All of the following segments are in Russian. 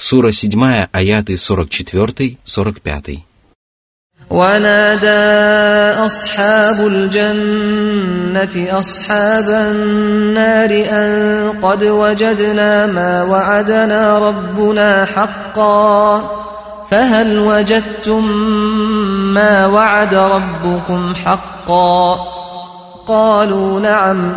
Сура 7, аяты 44-45. ونادى أصحاب الجنة أصحاب النار أن قد وجدنا ما وعدنا ربنا حقا فهل وجدتم ما وعد ربكم حقا قالوا نعم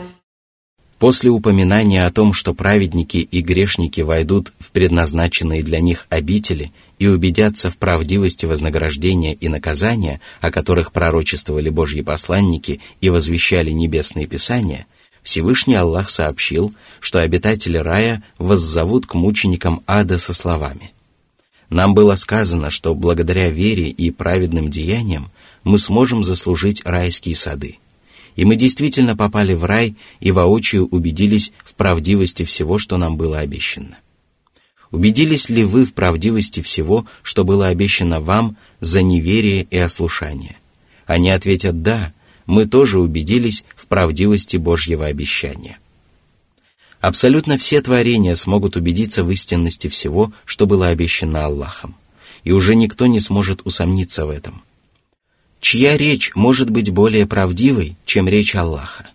После упоминания о том, что праведники и грешники войдут в предназначенные для них обители и убедятся в правдивости вознаграждения и наказания, о которых пророчествовали Божьи посланники и возвещали небесные писания, Всевышний Аллах сообщил, что обитатели рая воззовут к мученикам ада со словами. «Нам было сказано, что благодаря вере и праведным деяниям мы сможем заслужить райские сады» и мы действительно попали в рай и воочию убедились в правдивости всего, что нам было обещано. Убедились ли вы в правдивости всего, что было обещано вам за неверие и ослушание? Они ответят «да», мы тоже убедились в правдивости Божьего обещания. Абсолютно все творения смогут убедиться в истинности всего, что было обещано Аллахом, и уже никто не сможет усомниться в этом – чья речь может быть более правдивой, чем речь Аллаха.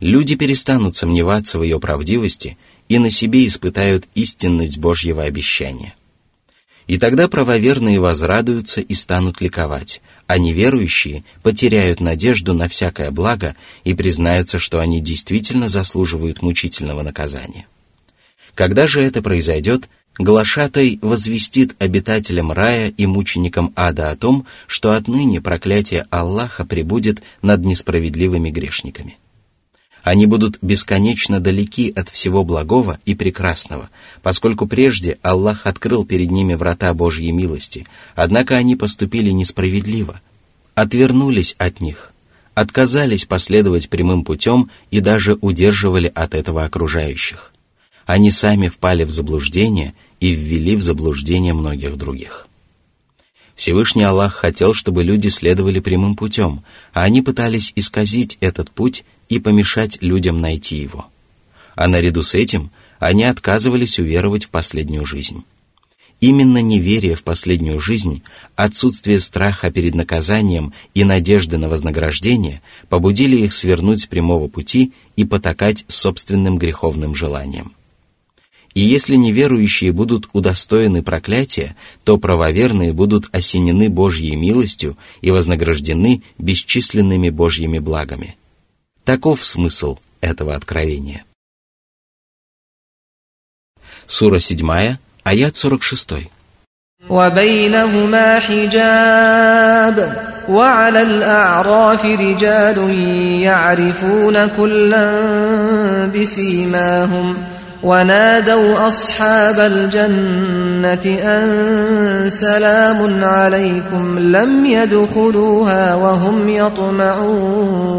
Люди перестанут сомневаться в ее правдивости и на себе испытают истинность Божьего обещания. И тогда правоверные возрадуются и станут ликовать, а неверующие потеряют надежду на всякое благо и признаются, что они действительно заслуживают мучительного наказания. Когда же это произойдет – Глашатай возвестит обитателям рая и мученикам ада о том, что отныне проклятие Аллаха прибудет над несправедливыми грешниками. Они будут бесконечно далеки от всего благого и прекрасного, поскольку прежде Аллах открыл перед ними врата Божьей милости, однако они поступили несправедливо, отвернулись от них, отказались последовать прямым путем и даже удерживали от этого окружающих они сами впали в заблуждение и ввели в заблуждение многих других. Всевышний Аллах хотел, чтобы люди следовали прямым путем, а они пытались исказить этот путь и помешать людям найти его. А наряду с этим они отказывались уверовать в последнюю жизнь. Именно неверие в последнюю жизнь, отсутствие страха перед наказанием и надежды на вознаграждение побудили их свернуть с прямого пути и потакать собственным греховным желаниям. И если неверующие будут удостоены проклятия, то правоверные будут осенены Божьей милостью и вознаграждены бесчисленными Божьими благами. Таков смысл этого откровения. Сура 7, аят 46. وبينهما حجاب وعلى الأعراف رجال يعرفون كلا بسيماهم ۖ ونادوا أصحاب الجنة أن سلام عليكم لم يدخلوها وهم يطمعون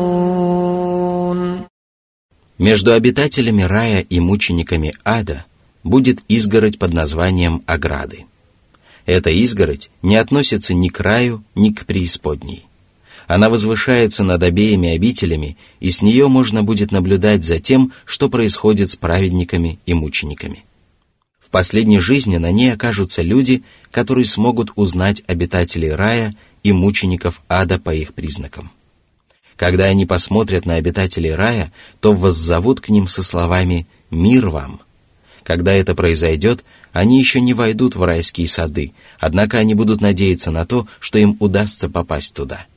Между обитателями рая и мучениками ада будет изгородь под названием ограды. Эта изгородь не относится ни к раю, ни к преисподней. Она возвышается над обеими обителями, и с нее можно будет наблюдать за тем, что происходит с праведниками и мучениками. В последней жизни на ней окажутся люди, которые смогут узнать обитателей рая и мучеников ада по их признакам. Когда они посмотрят на обитателей рая, то воззовут к ним со словами «Мир вам!». Когда это произойдет, они еще не войдут в райские сады, однако они будут надеяться на то, что им удастся попасть туда –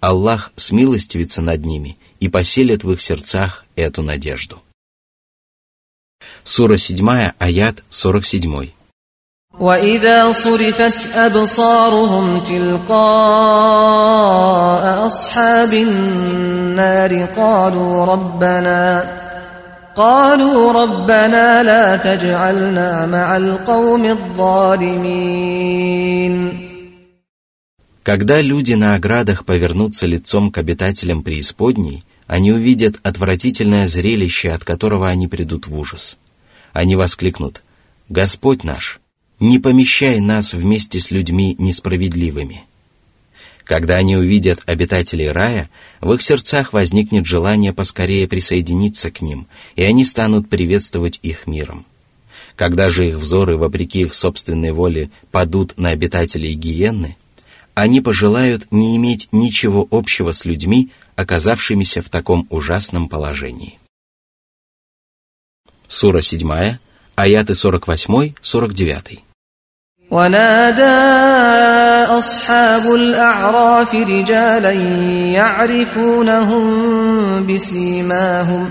Аллах смилостивится над ними и поселит в их сердцах эту надежду. Сура 7, аят 47. وإذا صرفت أبصارهم تلقاء أصحاب النار قالوا ربنا قالوا ربنا لا تجعلنا مع القوم الظالمين когда люди на оградах повернутся лицом к обитателям преисподней, они увидят отвратительное зрелище, от которого они придут в ужас. Они воскликнут «Господь наш, не помещай нас вместе с людьми несправедливыми». Когда они увидят обитателей рая, в их сердцах возникнет желание поскорее присоединиться к ним, и они станут приветствовать их миром. Когда же их взоры, вопреки их собственной воле, падут на обитателей гиенны, они пожелают не иметь ничего общего с людьми, оказавшимися в таком ужасном положении. Сура 7, аяты 48-49. ونادى أصحاب الأعراف رجالا يعرفونهم بسيماهم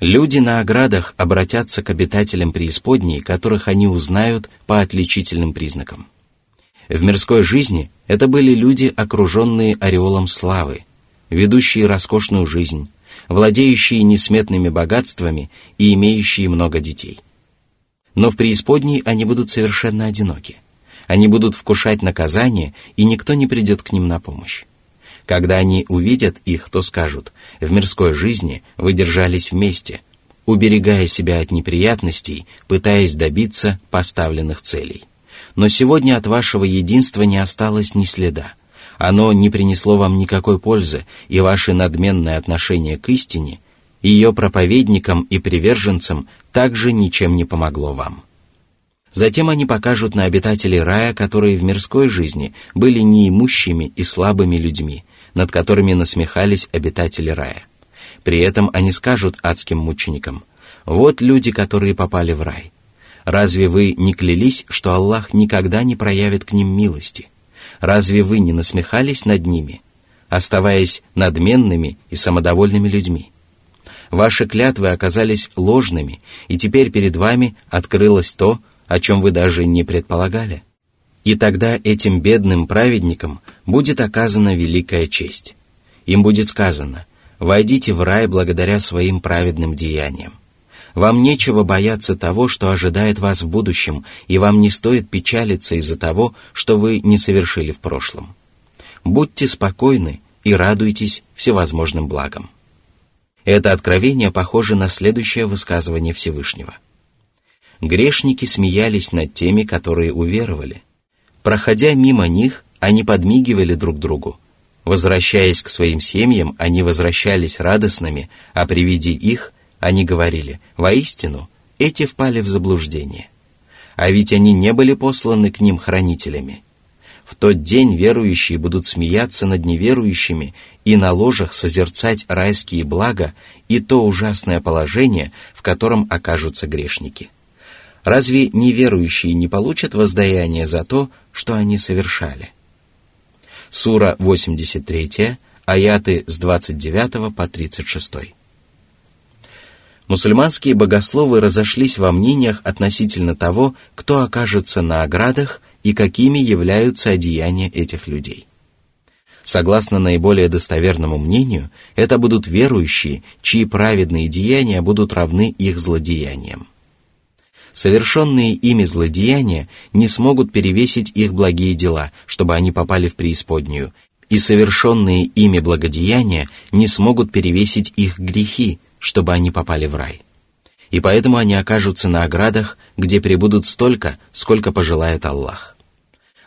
Люди на оградах обратятся к обитателям преисподней, которых они узнают по отличительным признакам. В мирской жизни это были люди, окруженные ореолом славы, ведущие роскошную жизнь, владеющие несметными богатствами и имеющие много детей. Но в преисподней они будут совершенно одиноки. Они будут вкушать наказание, и никто не придет к ним на помощь. Когда они увидят их, то скажут, в мирской жизни вы держались вместе, уберегая себя от неприятностей, пытаясь добиться поставленных целей. Но сегодня от вашего единства не осталось ни следа. Оно не принесло вам никакой пользы, и ваше надменное отношение к истине, ее проповедникам и приверженцам также ничем не помогло вам. Затем они покажут на обитателей рая, которые в мирской жизни были неимущими и слабыми людьми, над которыми насмехались обитатели рая. При этом они скажут адским мученикам, «Вот люди, которые попали в рай. Разве вы не клялись, что Аллах никогда не проявит к ним милости? Разве вы не насмехались над ними, оставаясь надменными и самодовольными людьми? Ваши клятвы оказались ложными, и теперь перед вами открылось то, о чем вы даже не предполагали. И тогда этим бедным праведникам будет оказана великая честь. Им будет сказано, «Войдите в рай благодаря своим праведным деяниям». Вам нечего бояться того, что ожидает вас в будущем, и вам не стоит печалиться из-за того, что вы не совершили в прошлом. Будьте спокойны и радуйтесь всевозможным благам. Это откровение похоже на следующее высказывание Всевышнего. Грешники смеялись над теми, которые уверовали, Проходя мимо них, они подмигивали друг другу. Возвращаясь к своим семьям, они возвращались радостными, а при виде их они говорили, «Воистину, эти впали в заблуждение». А ведь они не были посланы к ним хранителями. В тот день верующие будут смеяться над неверующими и на ложах созерцать райские блага и то ужасное положение, в котором окажутся грешники. Разве неверующие не получат воздаяние за то, что они совершали? Сура 83, аяты с 29 по 36. Мусульманские богословы разошлись во мнениях относительно того, кто окажется на оградах и какими являются одеяния этих людей. Согласно наиболее достоверному мнению, это будут верующие, чьи праведные деяния будут равны их злодеяниям совершенные ими злодеяния не смогут перевесить их благие дела, чтобы они попали в преисподнюю, и совершенные ими благодеяния не смогут перевесить их грехи, чтобы они попали в рай. И поэтому они окажутся на оградах, где пребудут столько, сколько пожелает Аллах.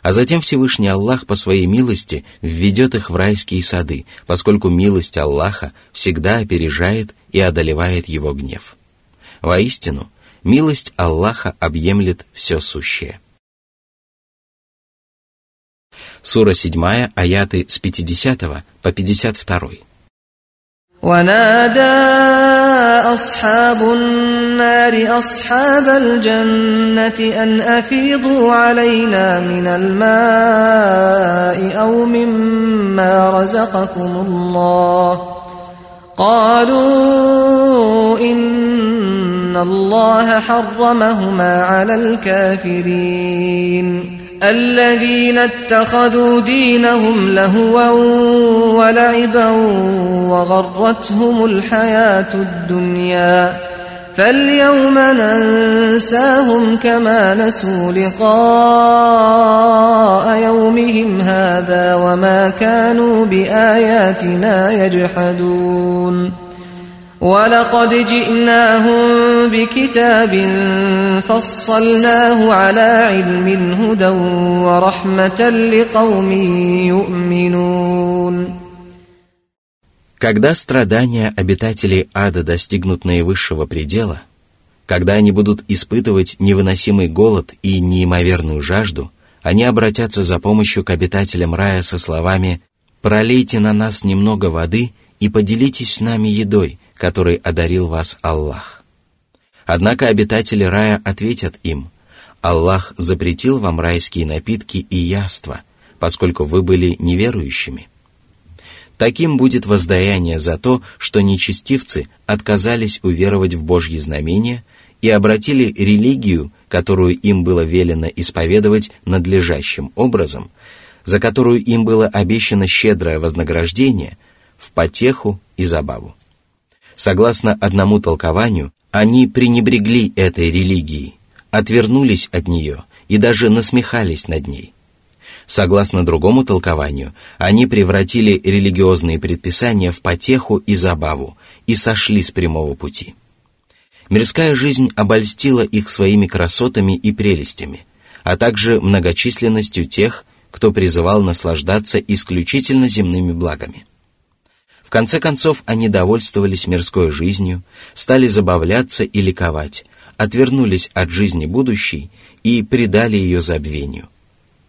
А затем Всевышний Аллах по своей милости введет их в райские сады, поскольку милость Аллаха всегда опережает и одолевает его гнев. Воистину, милость Аллаха объемлет все сущее. Сура 7, аяты с 50 по 52. ونادى أصحاب النار أصحاب الجنة أن أفيضوا علينا من الماء أو مما رزقكم الله قالوا إن الله حرمهما على الكافرين الذين اتخذوا دينهم لهوا ولعبا وغرتهم الحياة الدنيا فاليوم ننساهم كما نسوا لقاء يومهم هذا وما كانوا بآياتنا يجحدون ولقد جئناهم بكتاب فصلناه على علم هدى ورحمة لقوم يؤمنون Когда страдания обитателей ада достигнут наивысшего предела, когда они будут испытывать невыносимый голод и неимоверную жажду, они обратятся за помощью к обитателям рая со словами «Пролейте на нас немного воды и поделитесь с нами едой, которой одарил вас Аллах». Однако обитатели рая ответят им «Аллах запретил вам райские напитки и яства, поскольку вы были неверующими». Таким будет воздаяние за то, что нечестивцы отказались уверовать в Божьи знамения и обратили религию, которую им было велено исповедовать надлежащим образом, за которую им было обещано щедрое вознаграждение, в потеху и забаву. Согласно одному толкованию, они пренебрегли этой религией, отвернулись от нее и даже насмехались над ней – Согласно другому толкованию, они превратили религиозные предписания в потеху и забаву и сошли с прямого пути. Мирская жизнь обольстила их своими красотами и прелестями, а также многочисленностью тех, кто призывал наслаждаться исключительно земными благами. В конце концов, они довольствовались мирской жизнью, стали забавляться и ликовать, отвернулись от жизни будущей и предали ее забвению –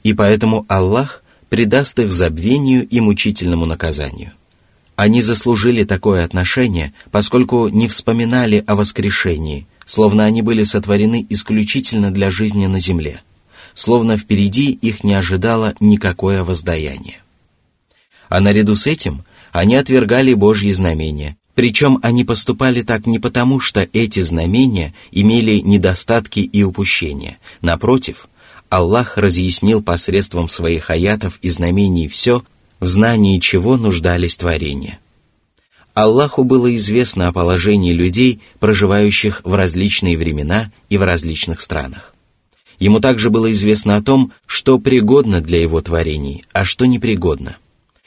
и поэтому Аллах предаст их забвению и мучительному наказанию. Они заслужили такое отношение, поскольку не вспоминали о воскрешении, словно они были сотворены исключительно для жизни на земле, словно впереди их не ожидало никакое воздаяние. А наряду с этим они отвергали Божьи знамения, причем они поступали так не потому, что эти знамения имели недостатки и упущения. Напротив, Аллах разъяснил посредством своих аятов и знамений все, в знании чего нуждались творения. Аллаху было известно о положении людей, проживающих в различные времена и в различных странах. Ему также было известно о том, что пригодно для его творений, а что непригодно.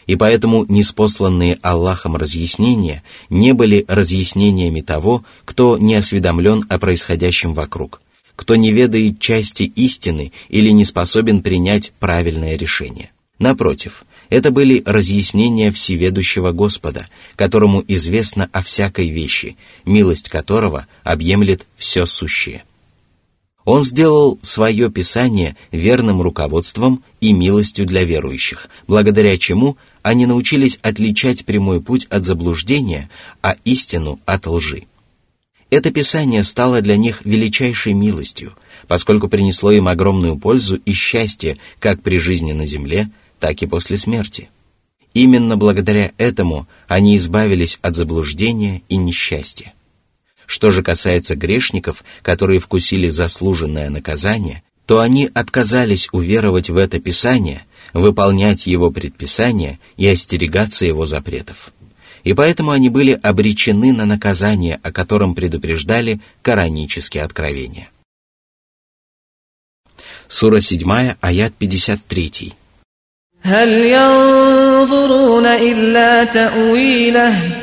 И поэтому неспосланные Аллахом разъяснения не были разъяснениями того, кто не осведомлен о происходящем вокруг, кто не ведает части истины или не способен принять правильное решение. Напротив, это были разъяснения всеведущего Господа, которому известно о всякой вещи, милость которого объемлет все сущее. Он сделал свое Писание верным руководством и милостью для верующих, благодаря чему они научились отличать прямой путь от заблуждения, а истину от лжи. Это Писание стало для них величайшей милостью, поскольку принесло им огромную пользу и счастье как при жизни на земле, так и после смерти. Именно благодаря этому они избавились от заблуждения и несчастья. Что же касается грешников, которые вкусили заслуженное наказание, то они отказались уверовать в это Писание, выполнять его предписания и остерегаться его запретов и поэтому они были обречены на наказание, о котором предупреждали коранические откровения. Сура 7, аят 53. هل ينظرون إلا تأويله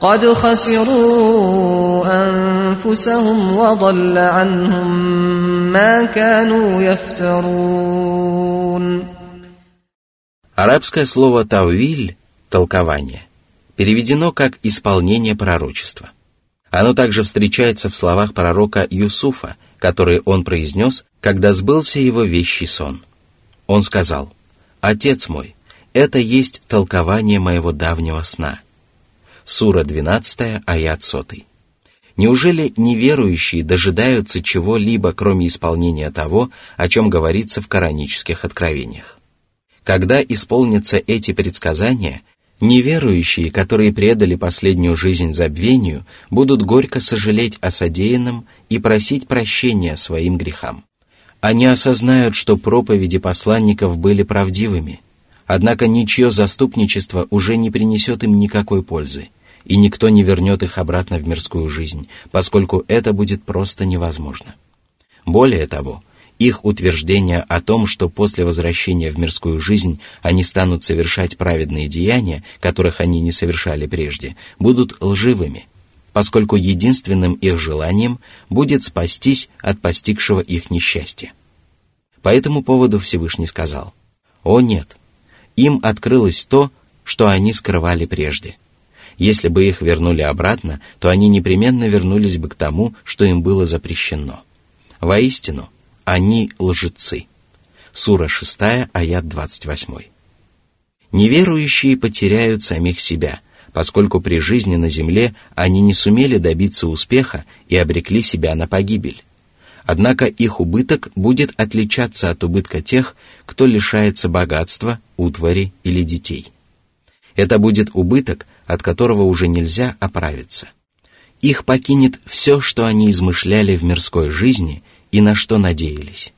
قد خسروا أنفسهم وضل عنهم ما كانوا يفترون Арабское слово «тавиль» – толкование – переведено как «исполнение пророчества». Оно также встречается в словах пророка Юсуфа, которые он произнес, когда сбылся его вещий сон. Он сказал, «Отец мой, это есть толкование моего давнего сна». — Сура 12, аят 100. Неужели неверующие дожидаются чего-либо, кроме исполнения того, о чем говорится в коранических откровениях? Когда исполнятся эти предсказания, неверующие, которые предали последнюю жизнь забвению, будут горько сожалеть о содеянном и просить прощения своим грехам. Они осознают, что проповеди посланников были правдивыми, однако ничье заступничество уже не принесет им никакой пользы, и никто не вернет их обратно в мирскую жизнь, поскольку это будет просто невозможно. Более того, их утверждение о том, что после возвращения в мирскую жизнь они станут совершать праведные деяния, которых они не совершали прежде, будут лживыми, поскольку единственным их желанием будет спастись от постигшего их несчастья. По этому поводу Всевышний сказал, «О нет, им открылось то, что они скрывали прежде. Если бы их вернули обратно, то они непременно вернулись бы к тому, что им было запрещено. Воистину, они лжецы. Сура 6, аят 28. Неверующие потеряют самих себя, поскольку при жизни на земле они не сумели добиться успеха и обрекли себя на погибель. Однако их убыток будет отличаться от убытка тех, кто лишается богатства, утвари или детей. Это будет убыток, от которого уже нельзя оправиться. Их покинет все, что они измышляли в мирской жизни – и на что надеялись.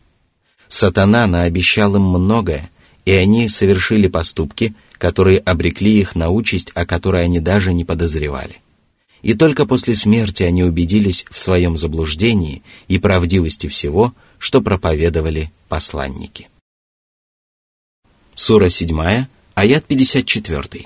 Сатана наобещал им многое, и они совершили поступки, которые обрекли их на участь, о которой они даже не подозревали. И только после смерти они убедились в своем заблуждении и правдивости всего, что проповедовали посланники. Сура 7, аят 54.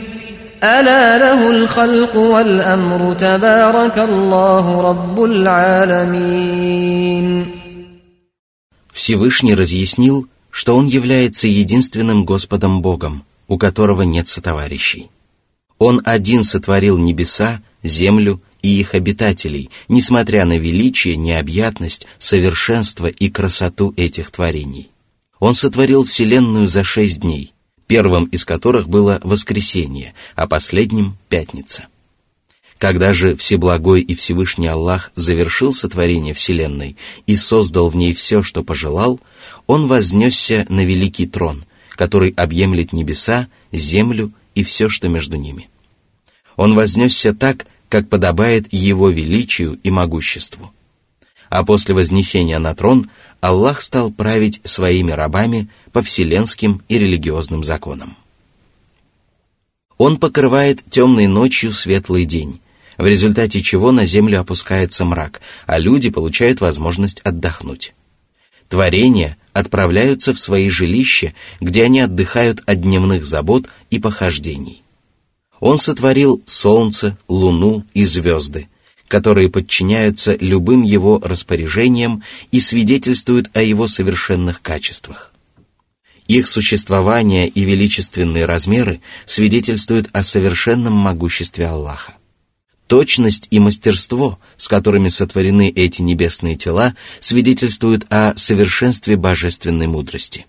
ألا له الخلق والأمر تبارك الله رب العالمين Всевышний разъяснил, что Он является единственным Господом Богом, у которого нет сотоварищей. Он один сотворил небеса, землю и их обитателей, несмотря на величие, необъятность, совершенство и красоту этих творений. Он сотворил Вселенную за шесть дней – первым из которых было воскресенье, а последним — пятница. Когда же Всеблагой и Всевышний Аллах завершил сотворение Вселенной и создал в ней все, что пожелал, Он вознесся на великий трон, который объемлет небеса, землю и все, что между ними. Он вознесся так, как подобает Его величию и могуществу а после вознесения на трон Аллах стал править своими рабами по вселенским и религиозным законам. Он покрывает темной ночью светлый день, в результате чего на землю опускается мрак, а люди получают возможность отдохнуть. Творения отправляются в свои жилища, где они отдыхают от дневных забот и похождений. Он сотворил солнце, луну и звезды, которые подчиняются любым его распоряжениям и свидетельствуют о его совершенных качествах. Их существование и величественные размеры свидетельствуют о совершенном могуществе Аллаха. Точность и мастерство, с которыми сотворены эти небесные тела, свидетельствуют о совершенстве божественной мудрости.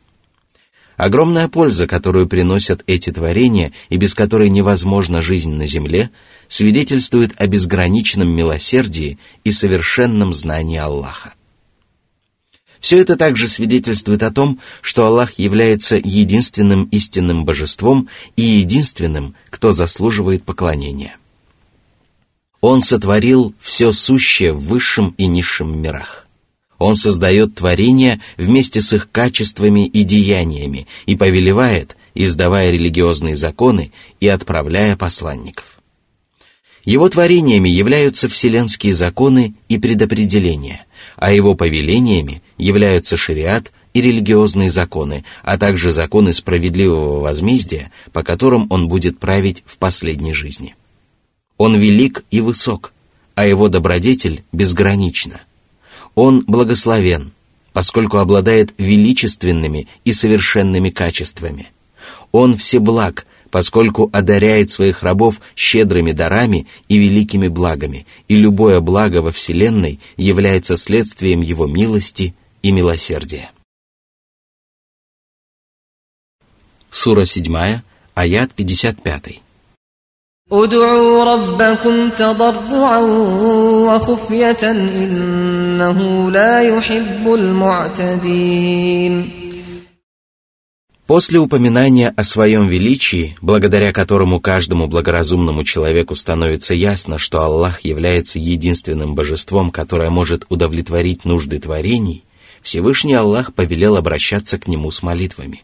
Огромная польза, которую приносят эти творения и без которой невозможна жизнь на земле, свидетельствует о безграничном милосердии и совершенном знании Аллаха. Все это также свидетельствует о том, что Аллах является единственным истинным божеством и единственным, кто заслуживает поклонения. Он сотворил все сущее в высшем и низшем мирах. Он создает творения вместе с их качествами и деяниями и повелевает, издавая религиозные законы и отправляя посланников. Его творениями являются вселенские законы и предопределения, а его повелениями являются шариат и религиозные законы, а также законы справедливого возмездия, по которым он будет править в последней жизни. Он велик и высок, а его добродетель безгранична. Он благословен, поскольку обладает величественными и совершенными качествами. Он всеблаг, поскольку одаряет своих рабов щедрыми дарами и великими благами, и любое благо во Вселенной является следствием Его милости и милосердия. Сура 7, аят 55. ادعوا ربكم تضرعا وخفية إنه لا يحب المعتدين После упоминания о своем величии, благодаря которому каждому благоразумному человеку становится ясно, что Аллах является единственным божеством, которое может удовлетворить нужды творений, Всевышний Аллах повелел обращаться к Нему с молитвами.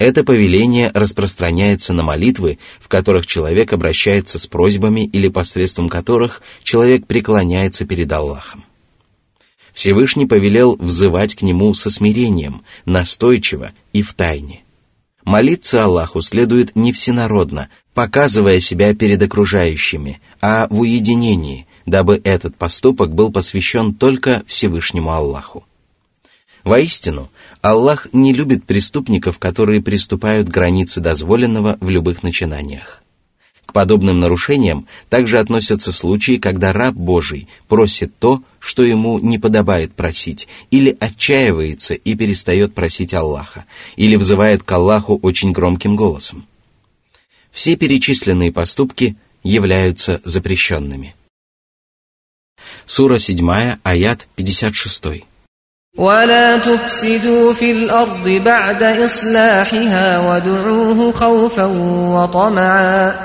это повеление распространяется на молитвы, в которых человек обращается с просьбами или посредством которых человек преклоняется перед Аллахом. Всевышний повелел взывать к Нему со смирением, настойчиво и в тайне. Молиться Аллаху следует не всенародно, показывая себя перед окружающими, а в уединении, дабы этот поступок был посвящен только Всевышнему Аллаху. Воистину, Аллах не любит преступников, которые приступают границы дозволенного в любых начинаниях. К подобным нарушениям также относятся случаи, когда раб Божий просит то, что ему не подобает просить, или отчаивается и перестает просить Аллаха, или взывает к Аллаху очень громким голосом. Все перечисленные поступки являются запрещенными. Сура 7, аят 56. ولا تفسدوا في الأرض بعد إصلاحها ودعوه خوفا وطمعا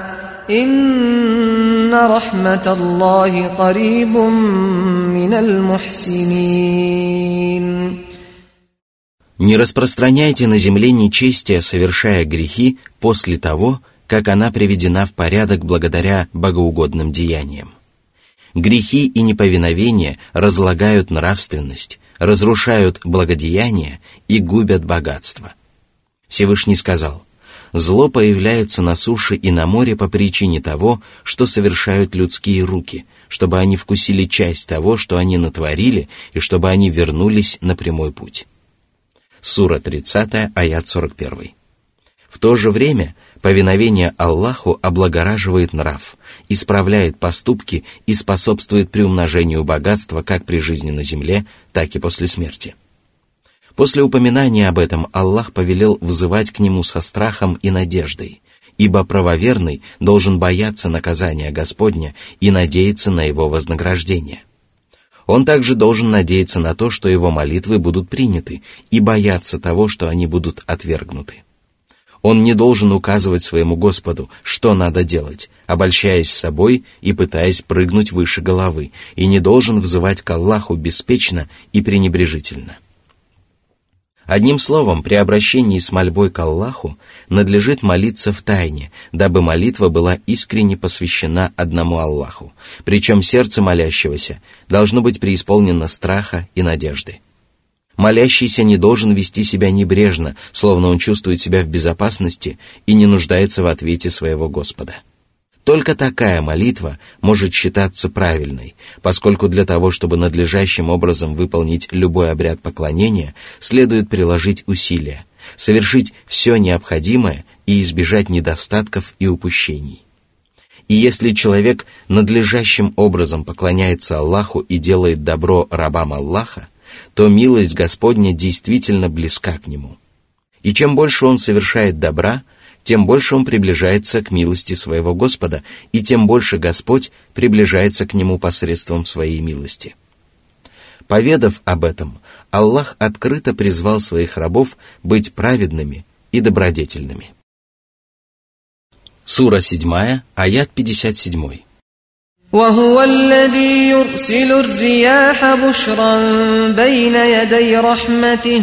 إن رحمة الله قريب من المحسنين Не распространяйте на земле нечестие, совершая грехи после того, как она приведена в порядок благодаря богоугодным деяниям. Грехи и неповиновение разлагают нравственность, разрушают благодеяния и губят богатство. Всевышний сказал, Зло появляется на суше и на море по причине того, что совершают людские руки, чтобы они вкусили часть того, что они натворили, и чтобы они вернулись на прямой путь. Сура 30, аят 41. В то же время повиновение Аллаху облагораживает нрав, исправляет поступки и способствует приумножению богатства как при жизни на земле, так и после смерти. После упоминания об этом Аллах повелел взывать к Нему со страхом и надеждой, ибо правоверный должен бояться наказания Господня и надеяться на Его вознаграждение. Он также должен надеяться на то, что его молитвы будут приняты, и бояться того, что они будут отвергнуты. Он не должен указывать своему Господу, что надо делать, обольщаясь собой и пытаясь прыгнуть выше головы, и не должен взывать к Аллаху беспечно и пренебрежительно. Одним словом, при обращении с мольбой к Аллаху надлежит молиться в тайне, дабы молитва была искренне посвящена одному Аллаху, причем сердце молящегося должно быть преисполнено страха и надежды. Молящийся не должен вести себя небрежно, словно он чувствует себя в безопасности и не нуждается в ответе своего Господа. Только такая молитва может считаться правильной, поскольку для того, чтобы надлежащим образом выполнить любой обряд поклонения, следует приложить усилия, совершить все необходимое и избежать недостатков и упущений. И если человек надлежащим образом поклоняется Аллаху и делает добро рабам Аллаха, то милость Господня действительно близка к нему. И чем больше он совершает добра – тем больше он приближается к милости своего Господа, и тем больше Господь приближается к нему посредством своей милости. Поведав об этом, Аллах открыто призвал своих рабов быть праведными и добродетельными. Сура 7, аят 57. وهو الذي يرسل الرياح بشرا بين يدي رحمته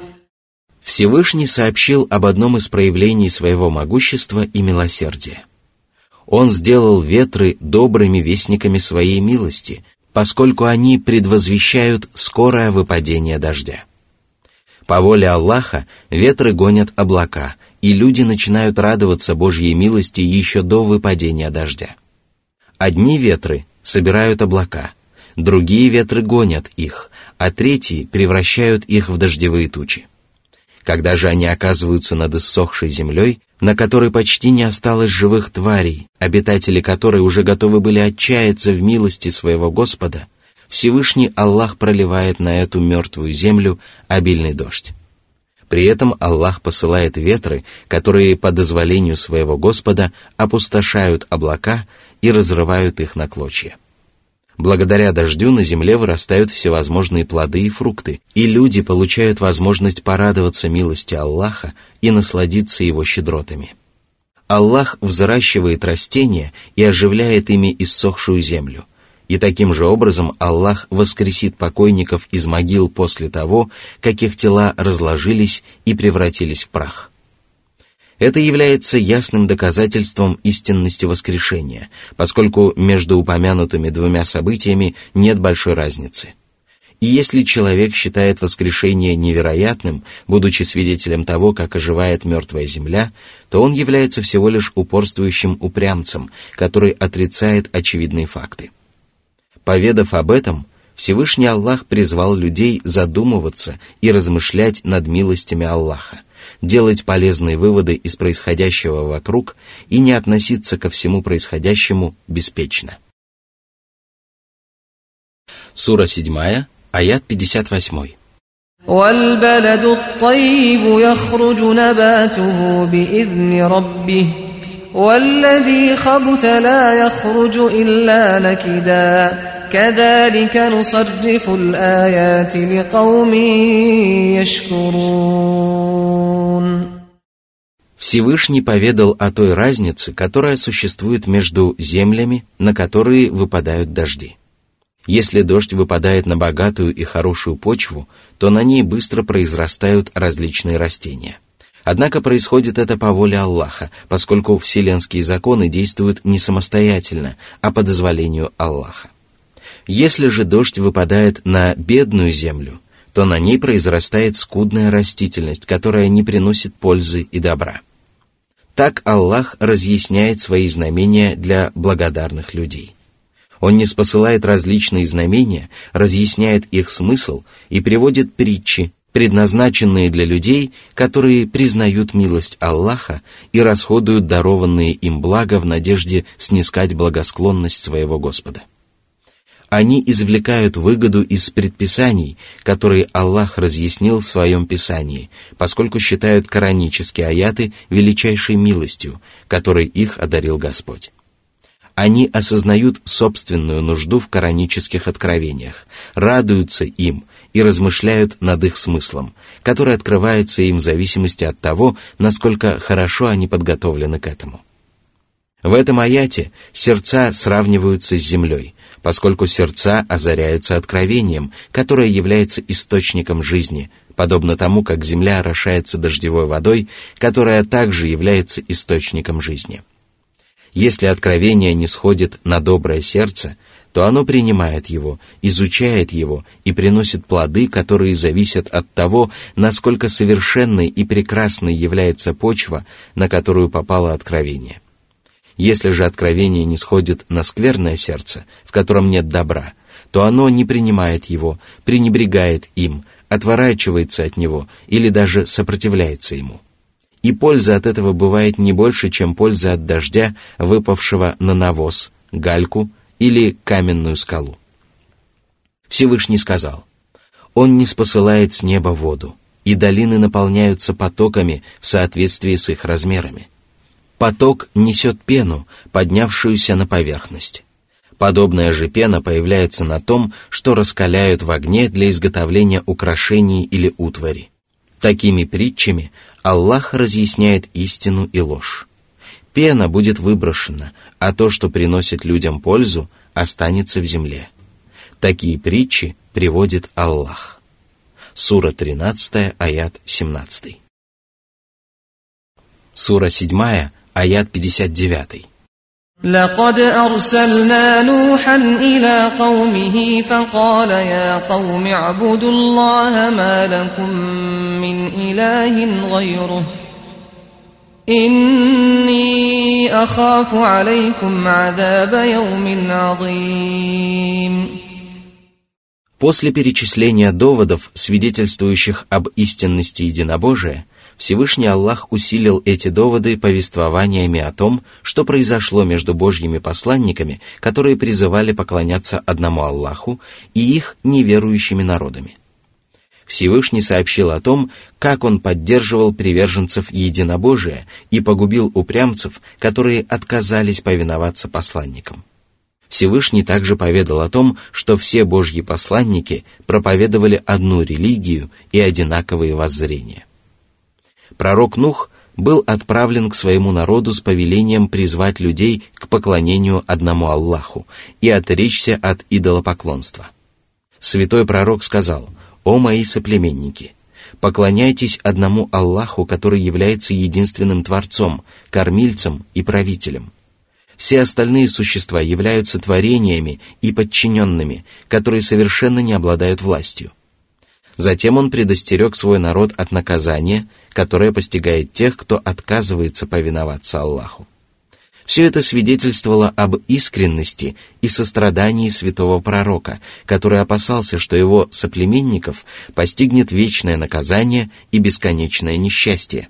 Всевышний сообщил об одном из проявлений своего могущества и милосердия. Он сделал ветры добрыми вестниками своей милости, поскольку они предвозвещают скорое выпадение дождя. По воле Аллаха ветры гонят облака, и люди начинают радоваться Божьей милости еще до выпадения дождя. Одни ветры собирают облака, другие ветры гонят их, а третьи превращают их в дождевые тучи. Когда же они оказываются над иссохшей землей, на которой почти не осталось живых тварей, обитатели которой уже готовы были отчаяться в милости своего Господа, Всевышний Аллах проливает на эту мертвую землю обильный дождь. При этом Аллах посылает ветры, которые по дозволению своего Господа опустошают облака и разрывают их на клочья. Благодаря дождю на земле вырастают всевозможные плоды и фрукты, и люди получают возможность порадоваться милости Аллаха и насладиться его щедротами. Аллах взращивает растения и оживляет ими иссохшую землю. И таким же образом Аллах воскресит покойников из могил после того, как их тела разложились и превратились в прах. Это является ясным доказательством истинности воскрешения, поскольку между упомянутыми двумя событиями нет большой разницы. И если человек считает воскрешение невероятным, будучи свидетелем того, как оживает мертвая земля, то он является всего лишь упорствующим упрямцем, который отрицает очевидные факты. Поведав об этом, Всевышний Аллах призвал людей задумываться и размышлять над милостями Аллаха – делать полезные выводы из происходящего вокруг и не относиться ко всему происходящему беспечно. Сура 7, аят 58. والبلد الطيب يخرج نباته بإذن ربه والذي خبث لا يخرج إلا نكدا كذلك نصرف الآيات لقوم يشكرون Всевышний поведал о той разнице, которая существует между землями, на которые выпадают дожди. Если дождь выпадает на богатую и хорошую почву, то на ней быстро произрастают различные растения. Однако происходит это по воле Аллаха, поскольку вселенские законы действуют не самостоятельно, а по дозволению Аллаха. Если же дождь выпадает на бедную землю, то на ней произрастает скудная растительность, которая не приносит пользы и добра. Так Аллах разъясняет свои знамения для благодарных людей. Он не спосылает различные знамения, разъясняет их смысл и приводит притчи, предназначенные для людей, которые признают милость Аллаха и расходуют дарованные им блага в надежде снискать благосклонность своего Господа они извлекают выгоду из предписаний, которые Аллах разъяснил в своем Писании, поскольку считают коранические аяты величайшей милостью, которой их одарил Господь. Они осознают собственную нужду в коранических откровениях, радуются им и размышляют над их смыслом, который открывается им в зависимости от того, насколько хорошо они подготовлены к этому. В этом аяте сердца сравниваются с землей – поскольку сердца озаряются откровением, которое является источником жизни, подобно тому, как земля орошается дождевой водой, которая также является источником жизни. Если откровение не сходит на доброе сердце, то оно принимает его, изучает его и приносит плоды, которые зависят от того, насколько совершенной и прекрасной является почва, на которую попало откровение – если же откровение не сходит на скверное сердце, в котором нет добра, то оно не принимает его, пренебрегает им, отворачивается от него или даже сопротивляется ему. И польза от этого бывает не больше, чем польза от дождя, выпавшего на навоз, гальку или каменную скалу. Всевышний сказал, «Он не спосылает с неба воду, и долины наполняются потоками в соответствии с их размерами. Поток несет пену, поднявшуюся на поверхность. Подобная же пена появляется на том, что раскаляют в огне для изготовления украшений или утвари. Такими притчами Аллах разъясняет истину и ложь. Пена будет выброшена, а то, что приносит людям пользу, останется в земле. Такие притчи приводит Аллах. Сура 13, аят 17. Сура 7, аят 59. لقد أرسلنا نوحا إلى قومه فقال يا قوم اعبدوا الله ما لكم من إله غيره إني أخاف عليكم عذاب يوم عظيم После перечисления доводов, свидетельствующих об истинности единобожия, Всевышний Аллах усилил эти доводы повествованиями о том, что произошло между Божьими посланниками, которые призывали поклоняться одному Аллаху, и их неверующими народами. Всевышний сообщил о том, как он поддерживал приверженцев единобожия и погубил упрямцев, которые отказались повиноваться посланникам. Всевышний также поведал о том, что все Божьи посланники проповедовали одну религию и одинаковые воззрения пророк Нух был отправлен к своему народу с повелением призвать людей к поклонению одному Аллаху и отречься от идолопоклонства. Святой пророк сказал, «О мои соплеменники, поклоняйтесь одному Аллаху, который является единственным Творцом, кормильцем и правителем. Все остальные существа являются творениями и подчиненными, которые совершенно не обладают властью. Затем он предостерег свой народ от наказания, которое постигает тех, кто отказывается повиноваться Аллаху. Все это свидетельствовало об искренности и сострадании святого пророка, который опасался, что его соплеменников постигнет вечное наказание и бесконечное несчастье.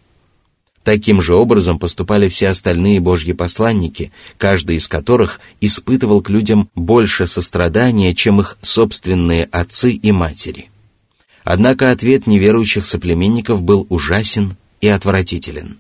Таким же образом поступали все остальные Божьи посланники, каждый из которых испытывал к людям больше сострадания, чем их собственные отцы и матери. Однако ответ неверующих соплеменников был ужасен и отвратителен.